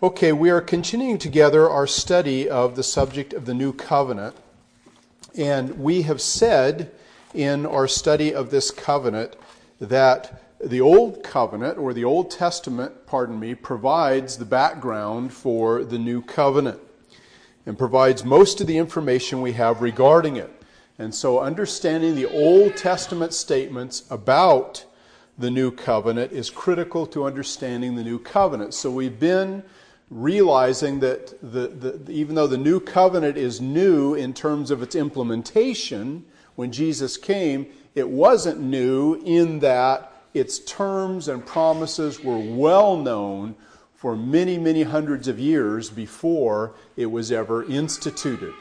Okay, we are continuing together our study of the subject of the new covenant. And we have said in our study of this covenant that the Old Covenant, or the Old Testament, pardon me, provides the background for the New Covenant and provides most of the information we have regarding it. And so, understanding the Old Testament statements about the New Covenant is critical to understanding the New Covenant. So, we've been realizing that the, the, even though the new covenant is new in terms of its implementation, when Jesus came, it wasn't new in that its terms and promises were well known for many, many hundreds of years before it was ever instituted.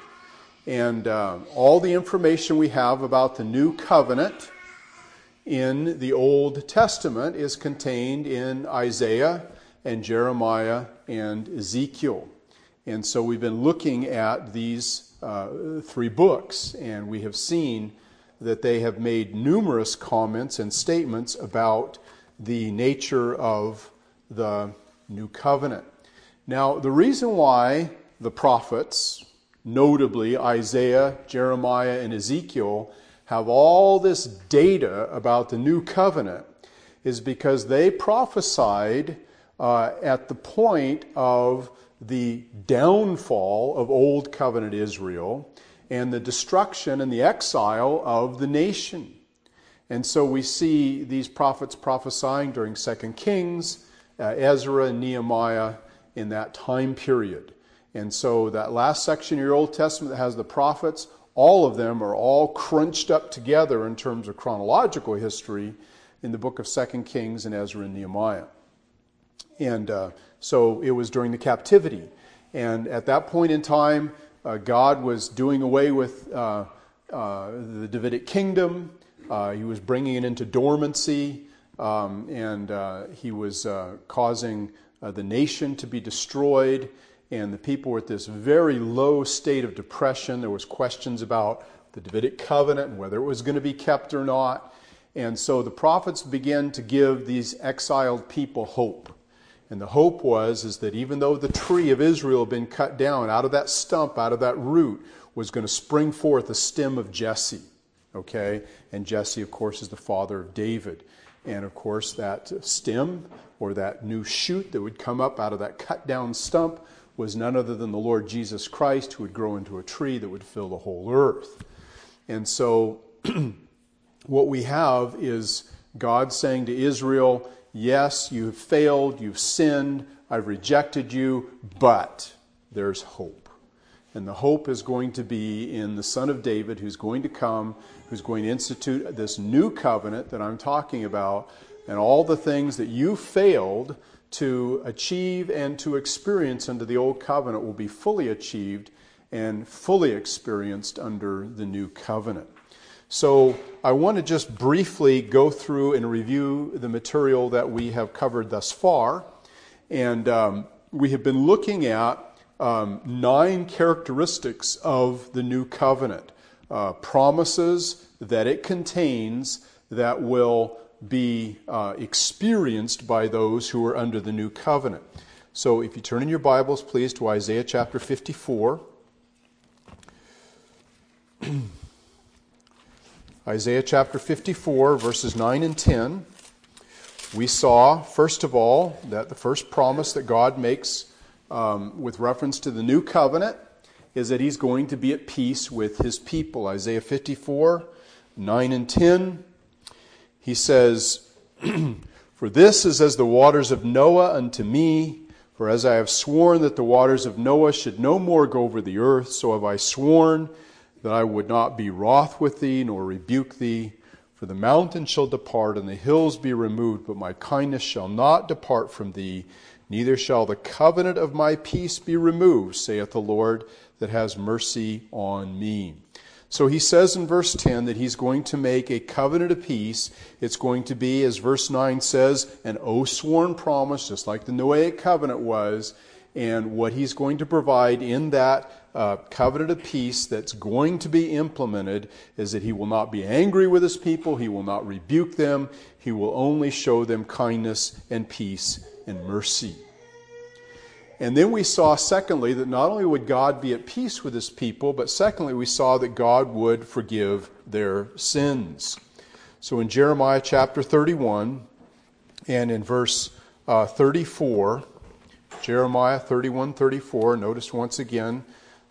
And uh, all the information we have about the new covenant in the Old Testament is contained in Isaiah and Jeremiah and Ezekiel. And so we've been looking at these uh, three books, and we have seen that they have made numerous comments and statements about the nature of the new covenant. Now, the reason why the prophets, notably Isaiah, Jeremiah, and Ezekiel, have all this data about the new covenant is because they prophesied uh, at the point of the downfall of Old Covenant Israel and the destruction and the exile of the nation. And so we see these prophets prophesying during 2 Kings, uh, Ezra, and Nehemiah in that time period. And so that last section of your Old Testament that has the prophets, all of them are all crunched up together in terms of chronological history in the book of 2 Kings and Ezra and Nehemiah. And uh, so it was during the captivity. And at that point in time, uh, God was doing away with uh, uh the Davidic kingdom. Uh, he was bringing it into dormancy. Um, and uh, he was causing the nation to be destroyed. And the people were at this very low state of depression. There was questions about the Davidic covenant and whether it was going to be kept or not. And so the prophets began to give these exiled people hope. And the hope was is that even though the tree of Israel had been cut down, out of that stump, out of that root, was going to spring forth a stem of Jesse. Okay? And Jesse, of course, is the father of David. And of course, that stem or that new shoot that would come up out of that cut down stump was none other than the Lord Jesus Christ who would grow into a tree that would fill the whole earth. And so, what we have is God saying to Israel, Yes, you have failed, you've sinned, I've rejected you, but there's hope. And the hope is going to be in the Son of David who's going to come, who's going to institute this new covenant that I'm talking about, and all the things that you failed to achieve and to experience under the old covenant will be fully achieved and fully experienced under the new covenant. So I want to just briefly go through and review the material that we have covered thus far. And um, we have been looking at um, nine characteristics of the new covenant, uh, promises that it contains that will be uh, experienced by those who are under the new covenant. So if you turn in your Bibles, please, to Isaiah chapter 54. Isaiah chapter 54, verses 9 and 10, we saw, first of all, that the first promise that God makes um, with reference to the new covenant is that he's going to be at peace with his people. Isaiah 54, 9 and 10, he says, For this is as the waters of Noah unto me. For as I have sworn that the waters of Noah should no more go over the earth, so have I sworn that I would not be wroth with thee, nor rebuke thee. For the mountains shall depart, and the hills be removed, but my kindness shall not depart from thee, neither shall the covenant of my peace be removed, saith the Lord that has mercy on me. So he says in verse 10 that he's going to make a covenant of peace. It's going to be, as verse 9 says, an oath sworn promise, just like the Noahic covenant was. And what he's going to provide in that uh, covenant of peace that's going to be implemented is that he will not be angry with his people, he will not rebuke them, he will only show them kindness and peace and mercy. And then we saw, secondly, that not only would God be at peace with his people, but secondly, we saw that God would forgive their sins. So in Jeremiah chapter 31 and in verse uh, 34, Jeremiah 31 34, notice once again,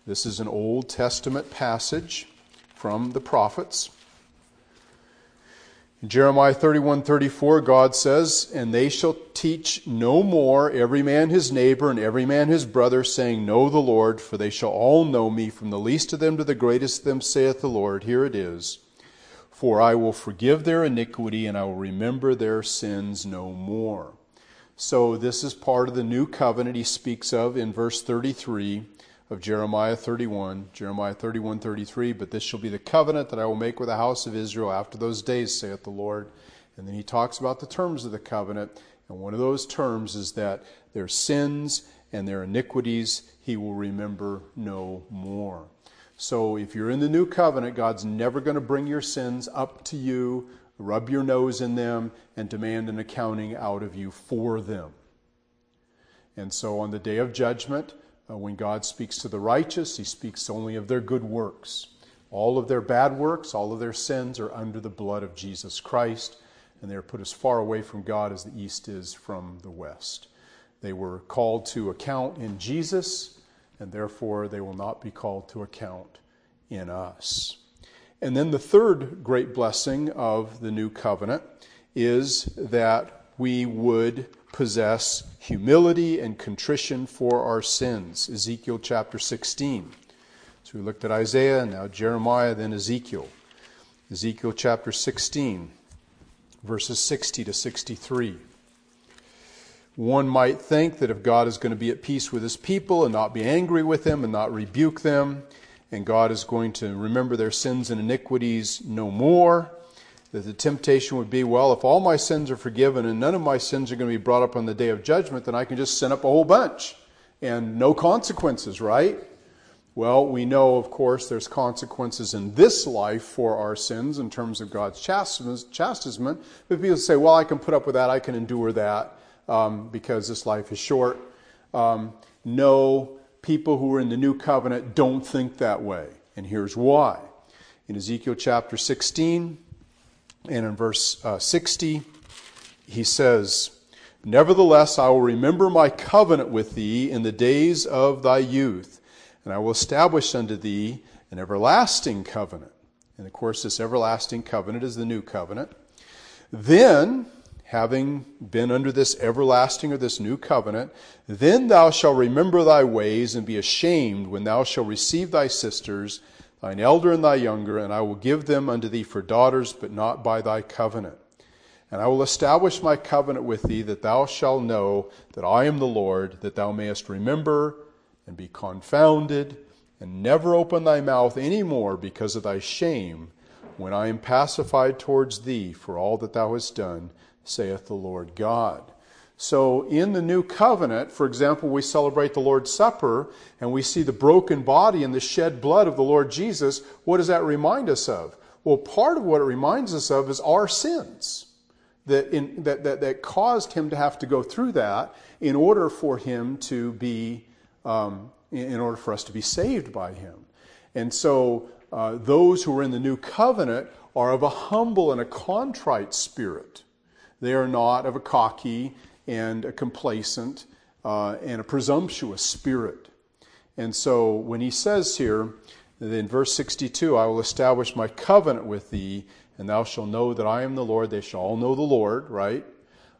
this is an Old Testament passage from the prophets. In Jeremiah 31 34, God says, And they shall teach no more every man his neighbor and every man his brother, saying, Know the Lord, for they shall all know me, from the least of them to the greatest of them, saith the Lord. Here it is. For I will forgive their iniquity, and I will remember their sins no more. So, this is part of the new covenant he speaks of in verse 33 of Jeremiah 31, Jeremiah 31, 33. But this shall be the covenant that I will make with the house of Israel after those days, saith the Lord. And then he talks about the terms of the covenant. And one of those terms is that their sins and their iniquities he will remember no more. So if you're in the new covenant, God's never going to bring your sins up to you, rub your nose in them, and demand an accounting out of you for them. And so on the day of judgment, uh, when God speaks to the righteous, he speaks only of their good works. All of their bad works, all of their sins are under the blood of Jesus Christ, and they are put as far away from God as the east is from the west. They were called to account in Jesus, and therefore they will not be called to account in us. And then the third great blessing of the new covenant is that we would possess humility and contrition for our sins. Ezekiel chapter 16. So we looked at Isaiah, now Jeremiah, then Ezekiel. Ezekiel chapter 16, verses 60 to 63. One might think that if God is going to be at peace with his people and not be angry with them and not rebuke them, and God is going to remember their sins and iniquities no more, that the temptation would be, well, if all my sins are forgiven and none of my sins are going to be brought up on the day of judgment, then I can just sin up a whole bunch and no consequences, right? Well, we know, of course, there's consequences in this life for our sins in terms of God's chastisement. But people say, well, I can put up with that, I can endure that um, because this life is short. Um, no, people who are in the new covenant don't think that way. And here's why. In Ezekiel chapter 16, and in verse uh, 60, he says, Nevertheless, I will remember my covenant with thee in the days of thy youth, and I will establish unto thee an everlasting covenant. And of course, this everlasting covenant is the new covenant. Then, having been under this everlasting or this new covenant, then thou shalt remember thy ways and be ashamed when thou shalt receive thy sisters thine elder and thy younger, and I will give them unto thee for daughters, but not by thy covenant. And I will establish my covenant with thee, that thou shalt know that I am the Lord, that thou mayest remember and be confounded, and never open thy mouth any more because of thy shame, when I am pacified towards thee for all that thou hast done, saith the Lord God. So, in the new covenant, for example, we celebrate the Lord's Supper and we see the broken body and the shed blood of the Lord Jesus. What does that remind us of? Well, part of what it reminds us of is our sins that, in, that, that, that caused him to have to go through that in order for him to be, um, in order for us to be saved by him. And so, uh, those who are in the new covenant are of a humble and a contrite spirit. They are not of a cocky and a complacent uh, and a presumptuous spirit. And so when he says here, in verse 62, I will establish my covenant with thee, and thou shalt know that I am the Lord. They shall all know the Lord, right?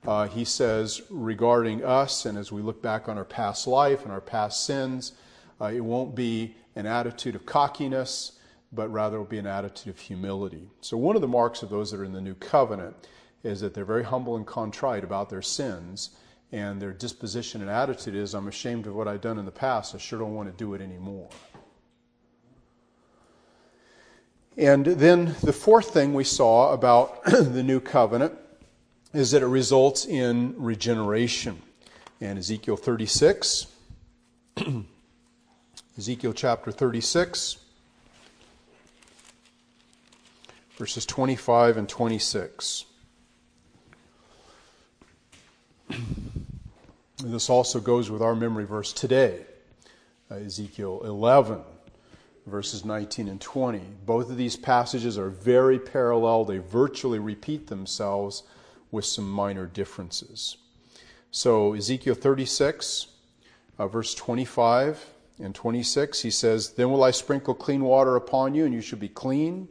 Uh, he says regarding us, and as we look back on our past life and our past sins, uh, it won't be an attitude of cockiness, but rather it will be an attitude of humility. So, one of the marks of those that are in the new covenant is that they're very humble and contrite about their sins, and their disposition and attitude is, I'm ashamed of what I've done in the past, I sure don't want to do it anymore. And then the fourth thing we saw about the new covenant is that it results in regeneration. And Ezekiel 36, Ezekiel chapter 36, verses 25 and 26. This also goes with our memory verse today, uh, Ezekiel 11, verses 19 and 20. Both of these passages are very parallel, they virtually repeat themselves with some minor differences. So, Ezekiel 36, uh, verse 25 and 26, he says, Then will I sprinkle clean water upon you, and you shall be clean.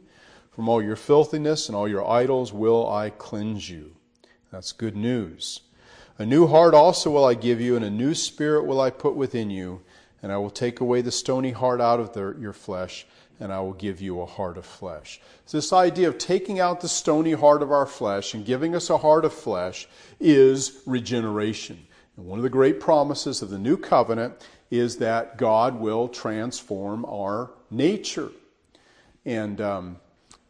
From all your filthiness and all your idols will I cleanse you. That's good news. A new heart also will I give you, and a new spirit will I put within you, and I will take away the stony heart out of the, your flesh, and I will give you a heart of flesh. So this idea of taking out the stony heart of our flesh and giving us a heart of flesh is regeneration. And one of the great promises of the new covenant is that God will transform our nature. And, um,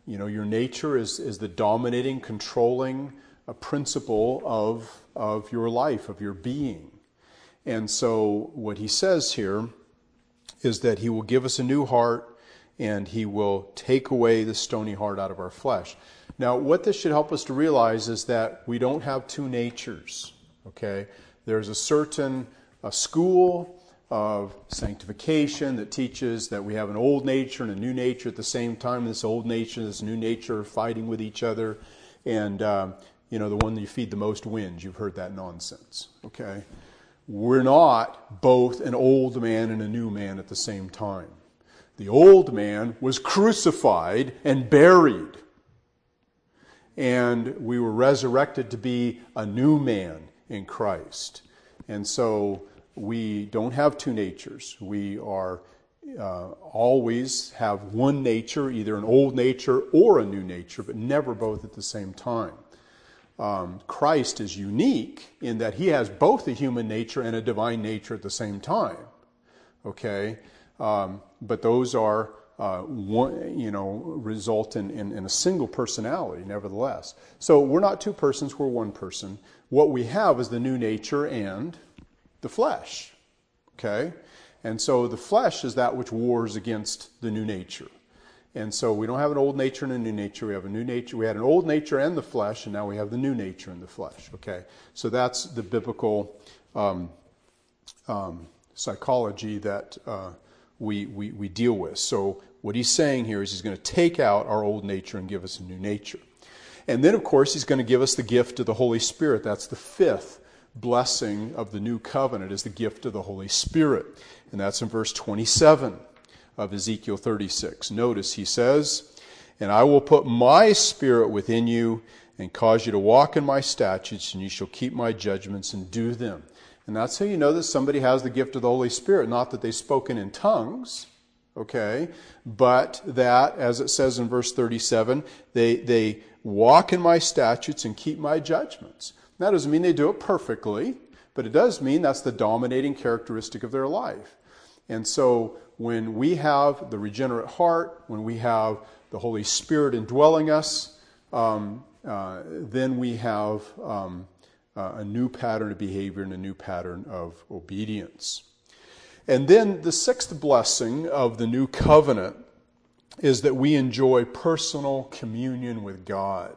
you know, your nature is, is the dominating, controlling uh, principle of, of your life, of your being. And so, what he says here is that he will give us a new heart and he will take away the stony heart out of our flesh. Now, what this should help us to realize is that we don't have two natures, okay? There's a certain a school of sanctification that teaches that we have an old nature and a new nature at the same time. This old nature, this new nature, are fighting with each other, and um, you know the one that you feed the most wins. You've heard that nonsense. Okay, we're not both an old man and a new man at the same time. The old man was crucified and buried. And we were resurrected to be a new man in Christ. And so we don't have two natures. We are uh, always have one nature, either an old nature or a new nature, but never both at the same time. Um, Christ is unique in that he has both a human nature and a divine nature at the same time. Okay? Um, but those are, uh, one, you know, result in, in, in, a single personality, nevertheless. So we're not two persons, we're one person. What we have is the new nature and the flesh. Okay? And so the flesh is that which wars against the new nature. And so we don't have an old nature and a new nature. We have a new nature. We had an old nature and the flesh, and now we have the new nature and the flesh. Okay? So that's the biblical um, um, psychology that. Uh, we, we, we deal with. So, what he's saying here is he's going to take out our old nature and give us a new nature. And then, of course, he's going to give us the gift of the Holy Spirit. That's the fifth blessing of the new covenant is the gift of the Holy Spirit. And that's in verse 27 of Ezekiel 36. Notice he says, And I will put my spirit within you and cause you to walk in my statutes, and you shall keep my judgments and do them. And that's how you know that somebody has the gift of the Holy Spirit. Not that they've spoken in tongues, okay, but that, as it says in verse 37, they, they walk in my statutes and keep my judgments. That doesn't mean they do it perfectly, but it does mean that's the dominating characteristic of their life. And so when we have the regenerate heart, when we have the Holy Spirit indwelling us, um, uh, then we have um, uh, a new pattern of behavior and a new pattern of obedience. And then the sixth blessing of the new covenant is that we enjoy personal communion with God.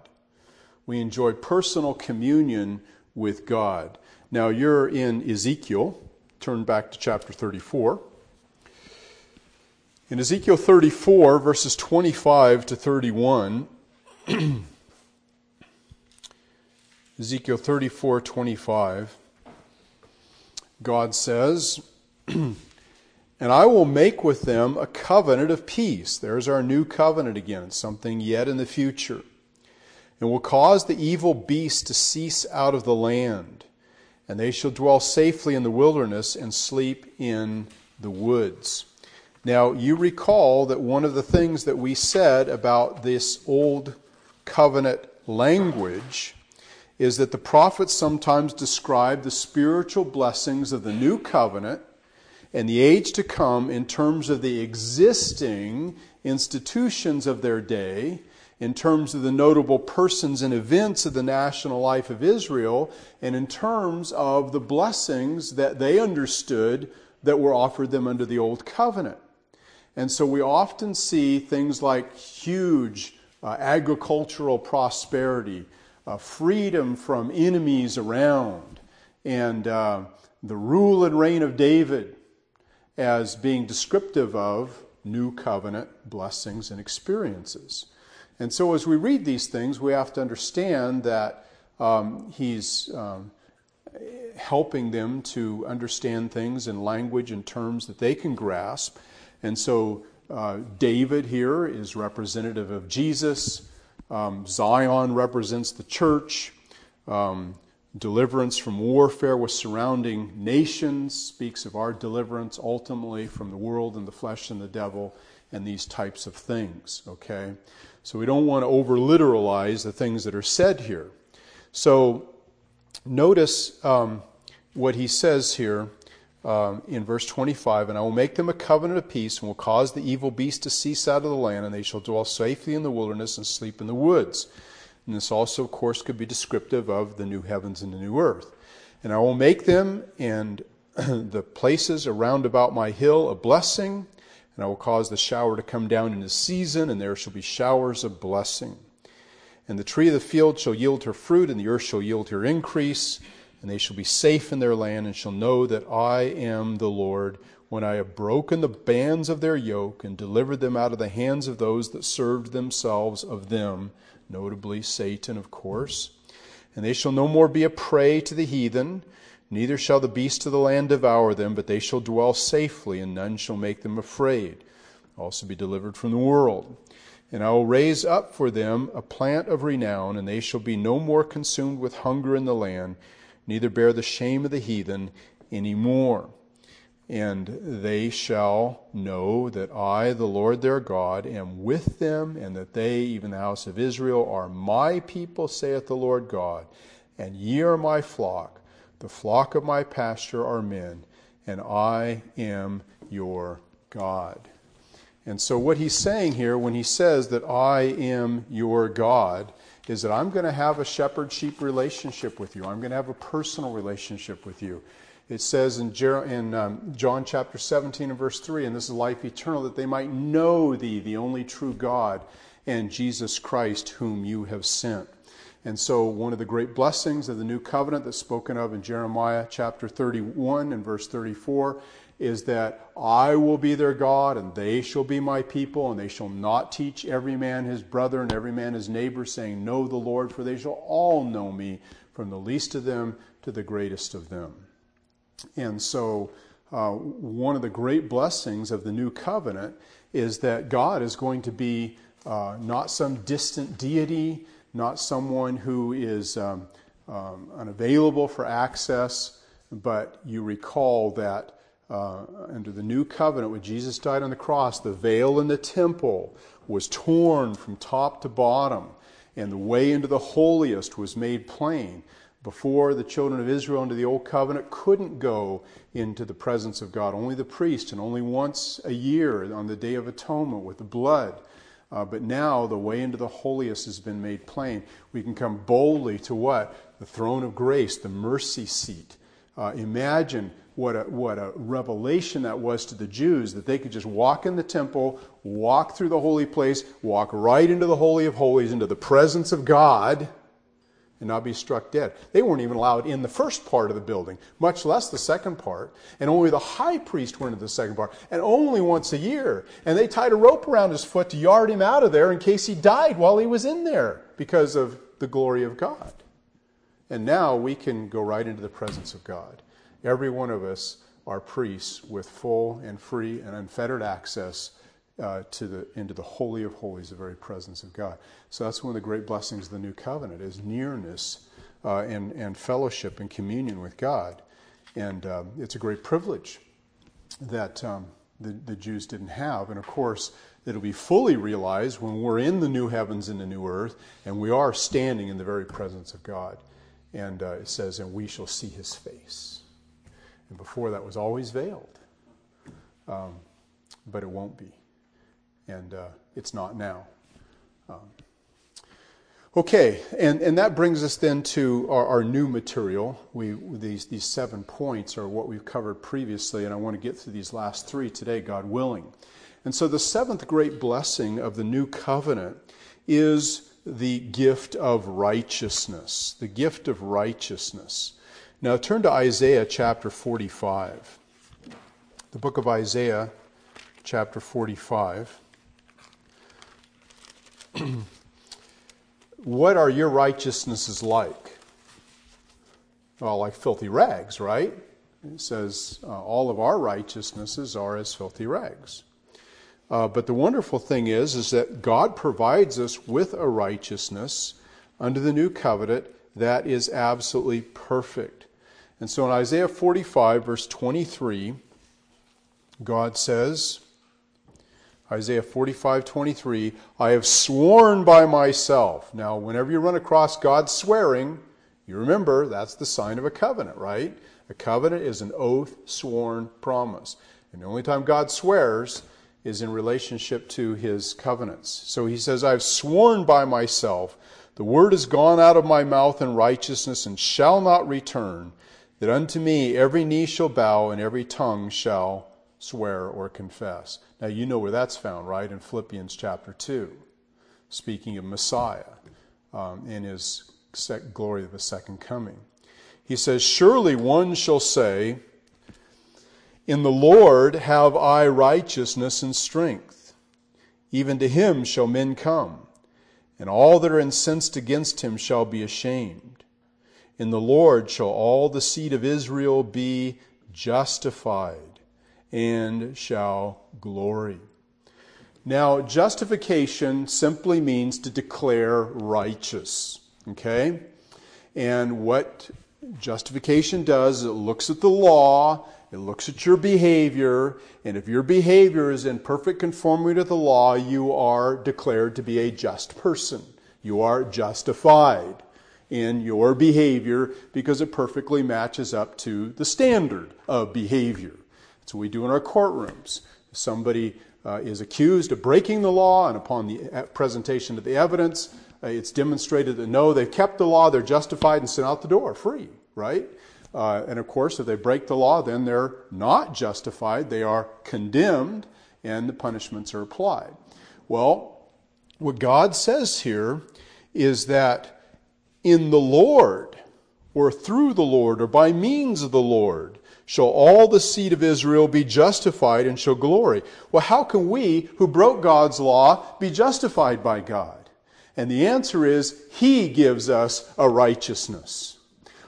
We enjoy personal communion with God. Now, you're in Ezekiel. Turn back to chapter 34. In Ezekiel 34, verses 25 to 31, Ezekiel 34 25, God says, And I will make with them a covenant of peace. There's our new covenant again, something yet in the future. And will cause the evil beast to cease out of the land, and they shall dwell safely in the wilderness and sleep in the woods. Now, you recall that one of the things that we said about this old covenant language is that the prophets sometimes describe the spiritual blessings of the new covenant and the age to come in terms of the existing institutions of their day, in terms of the notable persons and events of the national life of Israel, and in terms of the blessings that they understood that were offered them under the old covenant. And so we often see things like huge uh, agricultural prosperity, uh, freedom from enemies around, and uh, the rule and reign of David as being descriptive of new covenant blessings and experiences. And so, as we read these things, we have to understand that um, he's um, helping them to understand things in language and terms that they can grasp. And so, uh, David here is representative of Jesus. Um, Zion represents the church. Um, deliverance from warfare with surrounding nations speaks of our deliverance ultimately from the world and the flesh and the devil and these types of things. Okay? So we don't want to over literalize the things that are said here. So notice um, what he says here um, in verse 25 And I will make them a covenant of peace, and will cause the evil beast to cease out of the land, and they shall dwell safely in the wilderness and sleep in the woods. And this also, of course, could be descriptive of the new heavens and the new earth. And I will make them and the places around about my hill a blessing, and I will cause the shower to come down in the season, and there shall be showers of blessing. And the tree of the field shall yield her fruit, and the earth shall yield her increase, and they shall be safe in their land, and shall know that I am the Lord, when I have broken the bands of their yoke, and delivered them out of the hands of those that served themselves of them, notably Satan, of course. And they shall no more be a prey to the heathen, neither shall the beasts of the land devour them, but they shall dwell safely, and none shall make them afraid. Also be delivered from the world. And I will raise up for them a plant of renown, and they shall be no more consumed with hunger in the land, neither bear the shame of the heathen any more. And they shall know that I, the Lord their God, am with them, and that they, even the house of Israel, are my people, saith the Lord God. And ye are my flock, the flock of my pasture are men, and I am your God. And so, what he's saying here when he says that I am your God is that I'm going to have a shepherd sheep relationship with you. I'm going to have a personal relationship with you. It says in, Jer- in um, John chapter 17 and verse 3, and this is life eternal, that they might know thee, the only true God, and Jesus Christ, whom you have sent. And so, one of the great blessings of the new covenant that's spoken of in Jeremiah chapter 31 and verse 34 is that I will be their God, and they shall be my people, and they shall not teach every man his brother and every man his neighbor, saying, Know the Lord, for they shall all know me, from the least of them to the greatest of them. And so, uh, one of the great blessings of the new covenant is that God is going to be uh, not some distant deity, not someone who is um, um, unavailable for access, but you recall that uh, under the new covenant, when Jesus died on the cross, the veil in the temple was torn from top to bottom, and the way into the holiest was made plain. Before, the children of Israel under the old covenant couldn't go into the presence of God, only the priest, and only once a year on the Day of Atonement with the blood. Uh, but now the way into the holiest has been made plain. We can come boldly to what? The throne of grace, the mercy seat. Uh, imagine what a, what a revelation that was to the Jews that they could just walk in the temple, walk through the holy place, walk right into the Holy of Holies, into the presence of God, and not be struck dead. They weren't even allowed in the first part of the building, much less the second part. And only the high priest went into the second part, and only once a year. And they tied a rope around his foot to yard him out of there in case he died while he was in there because of the glory of God. And now we can go right into the presence of God. Every one of us are priests with full and free and unfettered access uh, to the, into the Holy of Holies, the very presence of God. So that's one of the great blessings of the new covenant is nearness uh, and, and fellowship and communion with God. And um, it's a great privilege that um, the, the Jews didn't have. And of course, it'll be fully realized when we're in the new heavens and the new earth, and we are standing in the very presence of God. And uh, it says, and we shall see his face. And before that was always veiled. Um, but it won't be. And uh, it's not now. Um, okay, and, and that brings us then to our, our new material. We, these, these seven points are what we've covered previously, and I want to get through these last three today, God willing. And so the seventh great blessing of the new covenant is the gift of righteousness. The gift of righteousness. Now turn to Isaiah chapter 45. The book of Isaiah, chapter 45. what are your righteousnesses like? Well, like filthy rags, right? It says uh, all of our righteousnesses are as filthy rags. Uh, but the wonderful thing is, is that God provides us with a righteousness under the new covenant that is absolutely perfect. And so in Isaiah 45, verse 23, God says, Isaiah 45, 23, I have sworn by myself. Now, whenever you run across God swearing, you remember that's the sign of a covenant, right? A covenant is an oath sworn promise. And the only time God swears is in relationship to his covenants. So he says, I've sworn by myself, the word has gone out of my mouth in righteousness and shall not return that unto me every knee shall bow and every tongue shall swear or confess. Now, you know where that's found, right? In Philippians chapter 2, speaking of Messiah um, in his glory of the second coming. He says, Surely one shall say, In the Lord have I righteousness and strength. Even to him shall men come, and all that are incensed against him shall be ashamed. In the Lord shall all the seed of Israel be justified and shall glory. Now, justification simply means to declare righteous. Okay? And what justification does, it looks at the law, it looks at your behavior, and if your behavior is in perfect conformity to the law, you are declared to be a just person. You are justified in your behavior because it perfectly matches up to the standard of behavior. That's what we do in our courtrooms. If somebody uh, is accused of breaking the law, and upon the uh, presentation of the evidence, it's demonstrated that no, they've kept the law, they're justified, and sent out the door free, right? Uh, and of course, if they break the law, then they're not justified, they are condemned, and the punishments are applied. Well, what God says here is that in the Lord, or through the Lord, or by means of the Lord, shall all the seed of Israel be justified and shall glory. Well, how can we, who broke God's law, be justified by God? And the answer is, He gives us a righteousness.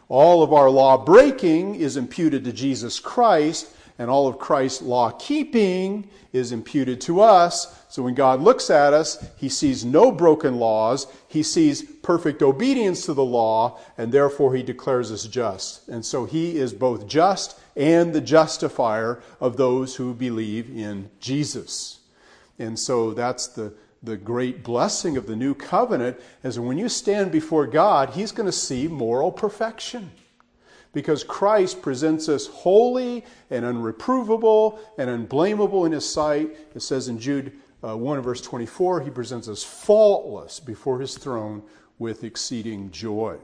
All of our law breaking is imputed to Jesus Christ, and all of Christ's law keeping is imputed to us. So when God looks at us, he sees no broken laws, he sees perfect obedience to the law, and therefore he declares us just. And so he is both just and the justifier of those who believe in Jesus. And so that's the, the great blessing of the new covenant is when you stand before God, he's going to see moral perfection because Christ presents us holy and unreprovable and unblameable in his sight. It says in Jude uh, 1 verse 24, he presents us faultless before his throne with exceeding joy.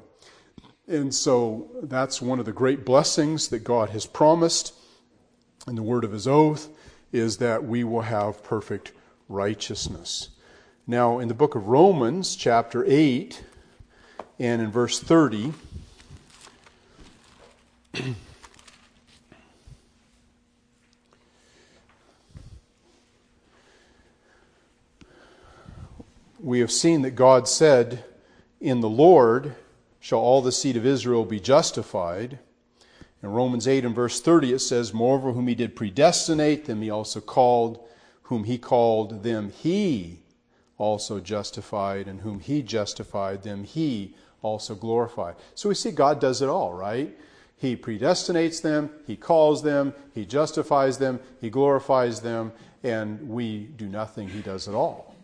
And so that's one of the great blessings that God has promised in the word of his oath is that we will have perfect righteousness. Now, in the book of Romans, chapter 8, and in verse 30, we have seen that God said, In the Lord shall all the seed of Israel be justified. In Romans 8 and verse 30, it says, Moreover, whom he did predestinate, them he also called. Whom he called, them he also justified. And whom he justified, them he also glorified. So we see God does it all, right? He predestinates them, He calls them, He justifies them, He glorifies them, and we do nothing, He does it all.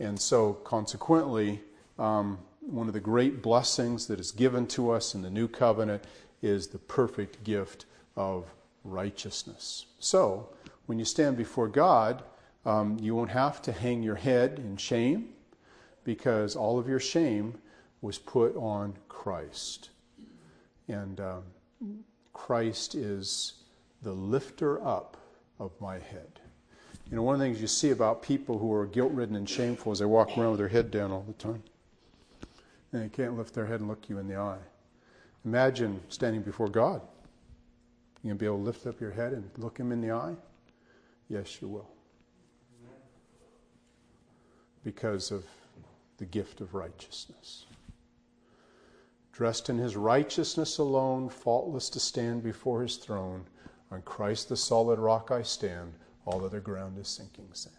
And so, consequently, um, one of the great blessings that is given to us in the new covenant is the perfect gift of righteousness. So, when you stand before God, um, you won't have to hang your head in shame because all of your shame was put on Christ. And um, Christ is the lifter up of my head. You know, one of the things you see about people who are guilt ridden and shameful is they walk around with their head down all the time. And they can't lift their head and look you in the eye. Imagine standing before God. You to be able to lift up your head and look him in the eye? Yes, you will. Because of the gift of righteousness. Dressed in his righteousness alone, faultless to stand before his throne, on Christ the solid rock I stand, all other ground is sinking sand.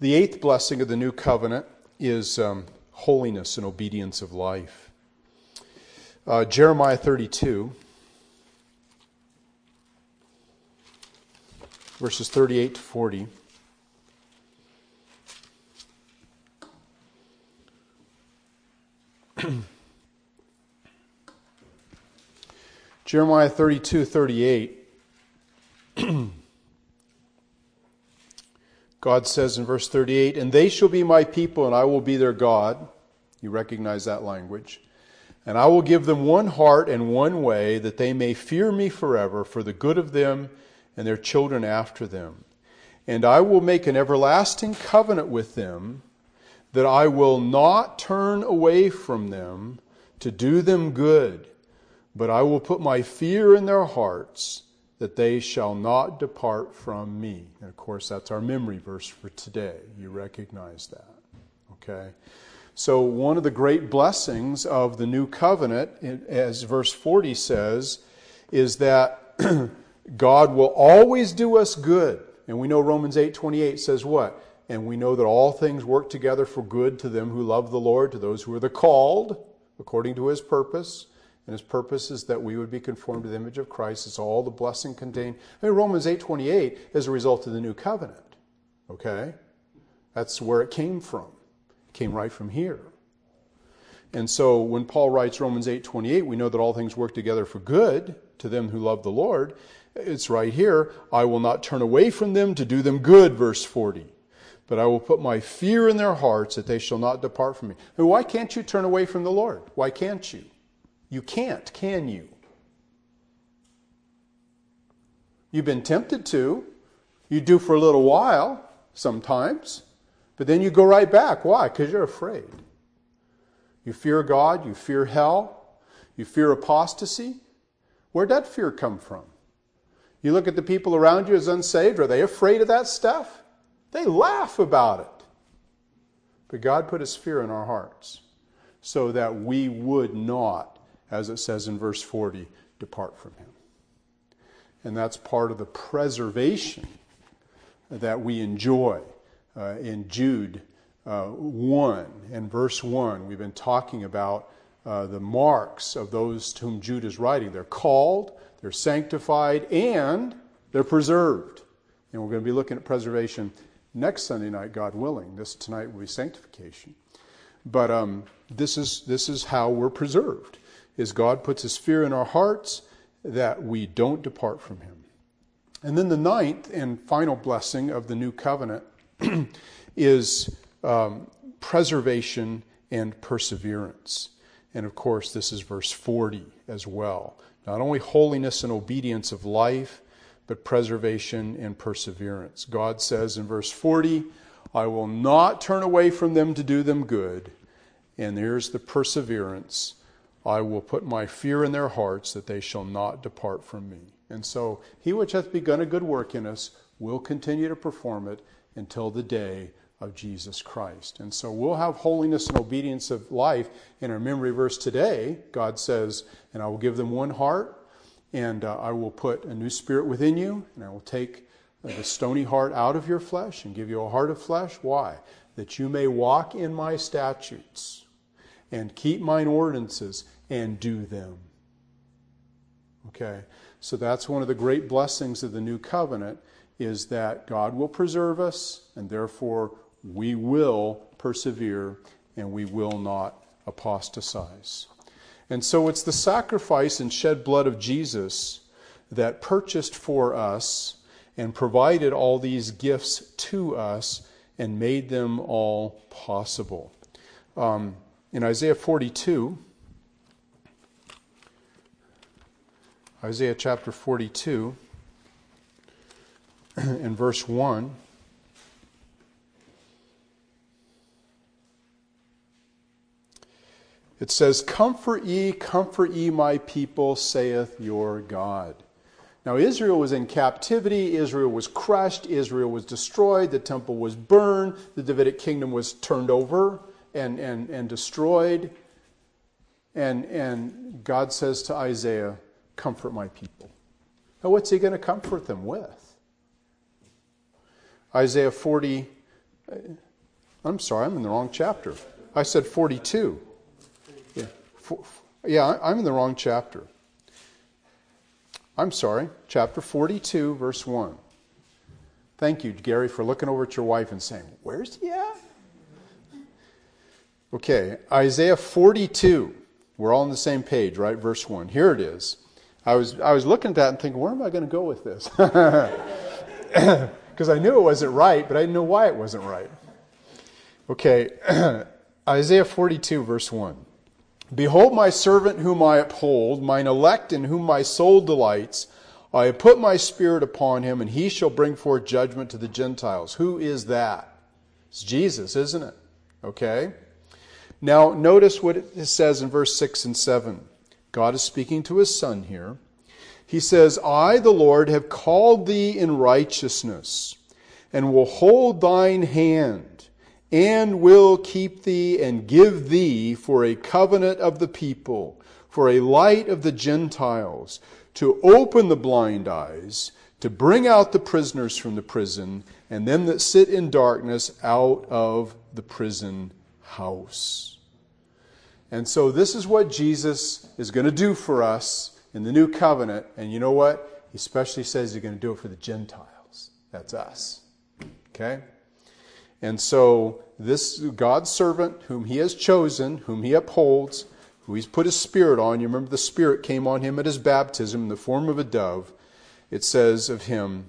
The eighth blessing of the new covenant is um, holiness and obedience of life. Uh, Jeremiah 32, verses 38 to 40. Jeremiah 32, 38. God says in verse 38, And they shall be my people, and I will be their God. You recognize that language. And I will give them one heart and one way, that they may fear me forever, for the good of them and their children after them. And I will make an everlasting covenant with them, that I will not turn away from them to do them good, but I will put my fear in their hearts that they shall not depart from me. And of course, that's our memory verse for today. You recognize that. Okay? So, one of the great blessings of the new covenant, as verse 40 says, is that God will always do us good. And we know Romans 8:28 says what? And we know that all things work together for good to them who love the Lord, to those who are the called according to his purpose. And his purpose is that we would be conformed to the image of Christ. It's all the blessing contained. I mean, Romans 8.28 is a result of the new covenant. Okay? That's where it came from. It came right from here. And so when Paul writes Romans 8:28, we know that all things work together for good to them who love the Lord. It's right here. I will not turn away from them to do them good, verse 40. But I will put my fear in their hearts that they shall not depart from me. Why can't you turn away from the Lord? Why can't you? You can't, can you? You've been tempted to. You do for a little while sometimes, but then you go right back. Why? Because you're afraid. You fear God, you fear hell, you fear apostasy. Where'd that fear come from? You look at the people around you as unsaved, are they afraid of that stuff? They laugh about it. But God put his fear in our hearts so that we would not as it says in verse 40, depart from him. And that's part of the preservation that we enjoy uh, in Jude uh, 1 and verse 1. We've been talking about uh, the marks of those to whom Jude is writing. They're called, they're sanctified, and they're preserved. And we're going to be looking at preservation next Sunday night, God willing. This tonight will be sanctification. But um, this, is, this is how we're preserved is God puts his fear in our hearts that we don't depart from him. And then the ninth and final blessing of the new covenant is um, preservation and perseverance. And of course, this is verse 40 as well. Not only holiness and obedience of life, but preservation and perseverance. God says in verse 40, I will not turn away from them to do them good. And there's the perseverance I will put my fear in their hearts that they shall not depart from me. And so, he which hath begun a good work in us will continue to perform it until the day of Jesus Christ. And so, we'll have holiness and obedience of life in our memory verse today. God says, And I will give them one heart, and uh, I will put a new spirit within you, and I will take uh, the stony heart out of your flesh and give you a heart of flesh. Why? That you may walk in my statutes and keep mine ordinances and do them. Okay? So that's one of the great blessings of the new covenant is that God will preserve us and therefore we will persevere and we will not apostatize. And so it's the sacrifice and shed blood of Jesus that purchased for us and provided all these gifts to us and made them all possible. Um, in Isaiah 42, Isaiah chapter 42 and verse 1. It says, Comfort ye, comfort ye, my people, saith your God. Now, Israel was in captivity. Israel was crushed. Israel was destroyed. The temple was burned. The Davidic kingdom was turned over and, and, and destroyed. And, and God says to Isaiah, Comfort my people. Now, what's he going to comfort them with? Isaiah 40. Uh, I'm sorry, I'm in the wrong chapter. I said 42. Yeah, for, yeah I'm in the wrong chapter. I'm sorry, chapter 42, verse 1. Thank you, Gary, for looking over at your wife and saying, Where's he at? Okay, Isaiah 42. We're all on the same page, right? Verse 1. Here it is. I was, I was looking at that and thinking, where am I going to go with this? Because I knew it wasn't right, but I didn't know why it wasn't right. Okay, Isaiah 42, verse 1. Behold, my servant whom I uphold, mine elect in whom my soul delights. I have put my spirit upon him, and he shall bring forth judgment to the Gentiles. Who is that? It's Jesus, isn't it? Okay? Now, notice what it says in verse 6 and 7. God is speaking to his son here. He says, I, the Lord, have called thee in righteousness, and will hold thine hand and will keep thee and give thee for a covenant of the people, for a light of the Gentiles, to open the blind eyes, to bring out the prisoners from the prison, and them that sit in darkness out of the prison house. And so, this is what Jesus is going to do for us in the new covenant. And you know what? He especially says he's going to do it for the Gentiles. That's us. Okay? And so, this God's servant, whom he has chosen, whom he upholds, who he's put his spirit on, you remember the spirit came on him at his baptism in the form of a dove. It says of him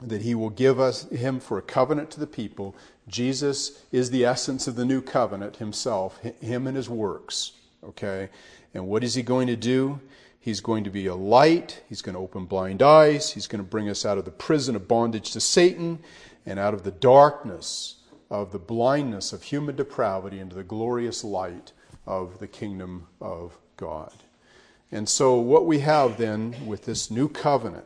that he will give us him for a covenant to the people. Jesus is the essence of the new covenant himself, him and his works. Okay? And what is he going to do? He's going to be a light. He's going to open blind eyes. He's going to bring us out of the prison of bondage to Satan and out of the darkness of the blindness of human depravity into the glorious light of the kingdom of God. And so, what we have then with this new covenant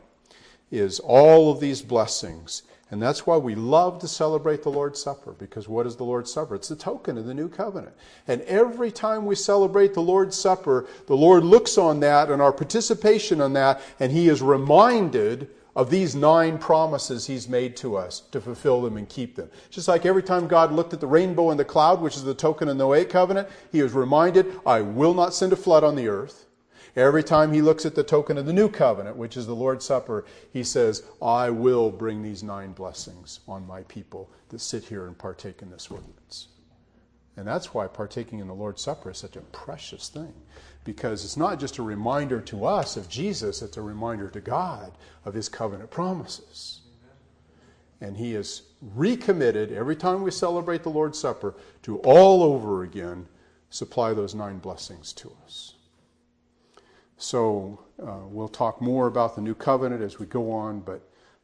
is all of these blessings. And that's why we love to celebrate the Lord's Supper, because what is the Lord's Supper? It's the token of the new covenant. And every time we celebrate the Lord's Supper, the Lord looks on that and our participation on that, and He is reminded of these nine promises he's made to us to fulfill them and keep them. Just like every time God looked at the rainbow in the cloud, which is the token of the Noahic covenant, he was reminded, I will not send a flood on the earth. Every time he looks at the token of the new covenant, which is the Lord's Supper, he says, I will bring these nine blessings on my people that sit here and partake in this ordinance. And that's why partaking in the Lord's Supper is such a precious thing because it's not just a reminder to us of Jesus, it's a reminder to God of his covenant promises. And he is recommitted every time we celebrate the Lord's Supper to all over again supply those nine blessings to us. So uh, we'll talk more about the new covenant as we go on, but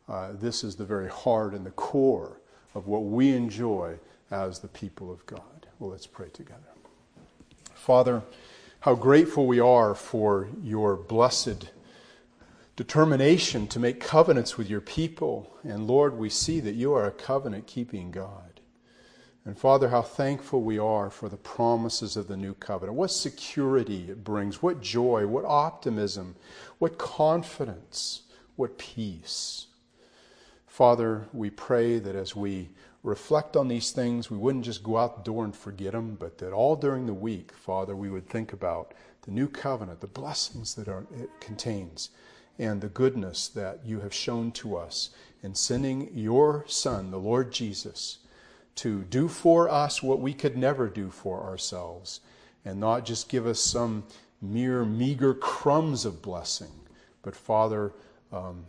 uh, this is the very heart and the core of what we enjoy as the people of God. Well, let's pray together. Father, how grateful we are for your blessed determination to make covenants with your people. And Lord, we see that you are a covenant keeping God. And Father, how thankful we are for the promises of the new covenant. What security it brings, what joy, what optimism, what confidence, what peace. Father, we pray that as we reflect on these things, we wouldn't just go out the door and forget them, but that all during the week, Father, we would think about the new covenant, the blessings that are, it contains, and the goodness that you have shown to us in sending your Son, the Lord Jesus, to do for us what we could never do for ourselves, and not just give us some mere meager crumbs of blessing, but Father, um,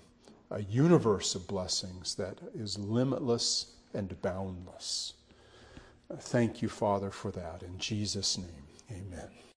a universe of blessings that is limitless and boundless. Thank you, Father, for that. In Jesus' name, amen.